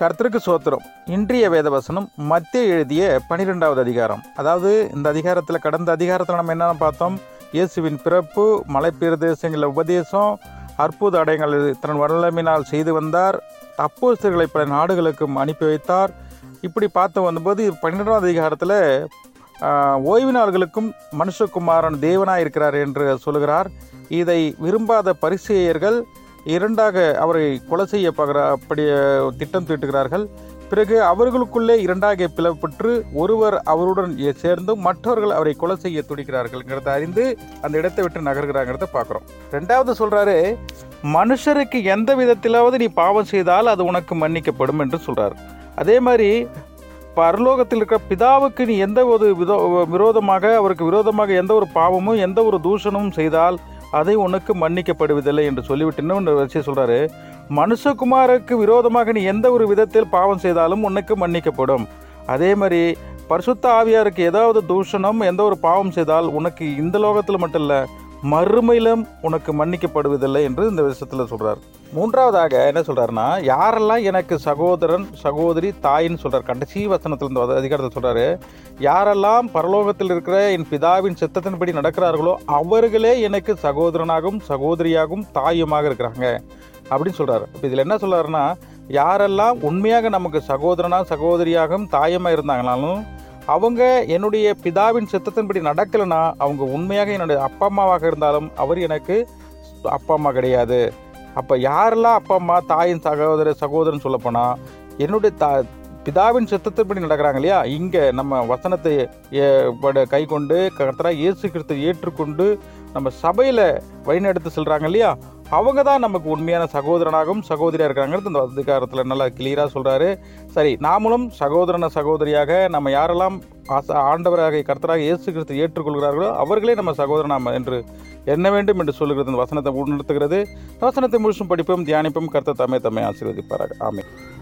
கர்த்தருக்கு சோத்திரம். இன்றைய வேதவசனம் மத்திய எழுதிய பனிரெண்டாவது அதிகாரம். அதாவது இந்த அதிகாரத்தில் கடந்த அதிகாரத்தில் நம்ம என்னென்ன பார்த்தோம்? இயேசுவின் பிறப்பு மலை பிரதேசங்களில் உபதேசம் அற்புத அடையங்கள் தன் வல்லமினால் செய்து வந்தார். அப்போஸ்தர்களை பல நாடுகளுக்கும் அனுப்பி வைத்தார். இப்படி பார்த்து வந்தபோது பன்னிரெண்டாவது அதிகாரத்தில் ஓய்வு நாள்களுக்கும் மனுஷகுமாரன் தேவனாக இருக்கிறார் என்று சொல்கிறார் இதை விரும்பாத பரிசெயர்கள் இரண்டாக அவரை கொலை செய்ய பகிர அப்படி திட்டம் தீட்டுகிறார்கள். பிறகு அவர்களுக்குள்ளே இரண்டாக பிளவுபட்டு ஒருவர் அவருடன் சேர்ந்தும் மற்றவர்கள் அவரை கொலை செய்ய துடிக்கிறார்கள்ங்கிறத அறிந்து அந்த இடத்தை விட்டு நகர்கிறாங்கிறத பார்க்குறோம். ரெண்டாவது சொல்கிறாரு மனுஷருக்கு எந்த விதத்திலாவது நீ பாவம் செய்தால் அது உனக்கு மன்னிக்கப்படும் என்று சொல்கிறார் அதே மாதிரி பரலோகத்தில் இருக்கிற பிதாவுக்கு நீ எந்த ஒரு விதோ விரோதமாக அவருக்கு விரோதமாக எந்த ஒரு பாவமும் எந்த ஒரு தூஷணமும் செய்தால் அதை உனக்கு மன்னிக்கப்படுவதில்லை என்று சொல்லிவிட்டு இன்னொன்று வச்சு சொல்கிறாரு மனுஷகுமாருக்கு விரோதமாக நீ எந்த ஒரு விதத்தில் பாவம் செய்தாலும் உனக்கு மன்னிக்கப்படும். அதே மாதிரி பரிசுத்த ஆவியாருக்கு ஏதாவது தூஷணம் எந்த ஒரு பாவம் செய்தால் உனக்கு இந்த லோகத்தில் மட்டும் இல்லை மறுமையிலும் உனக்கு மன்னிக்கப்படுவதில்லை என்று இந்த விஷயத்தில் சொல்கிறார் மூன்றாவதாக என்ன சொல்கிறாருன்னா யாரெல்லாம் எனக்கு சகோதரன் சகோதரி தாயின்னு சொல்கிறார் கடைசி வசனத்தில் இந்த அதிகாரத்தை சொல்றாரு. யாரெல்லாம் பரலோகத்தில் இருக்கிற என் பிதாவின் சித்தத்தின்படி நடக்கிறார்களோ அவர்களே எனக்கு சகோதரனாகவும் சகோதரியாகவும் தாயுமாக இருக்கிறாங்க. அப்படின்னு சொல்கிறார் இப்போ இதில் என்ன சொல்கிறாருன்னா யாரெல்லாம் உண்மையாக நமக்கு சகோதரனா சகோதரியாகவும் தாயமாக இருந்தாங்கனாலும் அவங்க என்னுடைய பிதாவின் சித்தத்தின்படி நடக்கலைன்னா அவங்க உண்மையாக என்னுடைய அப்பா அம்மாவாக இருந்தாலும் அவர் எனக்கு அப்பா அம்மா கிடையாது. அப்போ யாரெல்லாம் அப்பா அம்மா தாயின் சகோதர சகோதரன் சொல்லப்போனால் என்னுடைய தா பிதாவின் சித்தத்தின்படி நடக்கிறாங்க இல்லையா? இங்கே நம்ம வசனத்தை ஏ- கை கொண்டு கர்த்தராக இயேசு கிறிஸ்து ஏற்றுக்கொண்டு நம்ம சபையில் வழிநடத்து செல்கிறாங்க இல்லையா? அவங்க தான் நமக்கு உண்மையான சகோதரனாகவும் சகோதரியாக இருக்காங்கிறது இந்த அதிகாரத்தில் நல்லா கிளியராக சொல்கிறாரு சரி நாமளும் சகோதரன சகோதரியாக நம்ம யாரெல்லாம் ஆண்டவராக கர்த்தராக இயேசு கிறிஸ்து ஏற்றுக்கொள்கிறார்களோ அவர்களே நம்ம சகோதரனாம் என்று எண்ண வேண்டும் என்று சொல்லுகிறது. இந்த வசனத்தை உணர்த்துகிறது. வசனத்தை முழுசும் படிப்பும் தியானிப்பும். கர்த்த தம்மை தம்மை ஆசீர்வதிப்பார்கள் ஆமை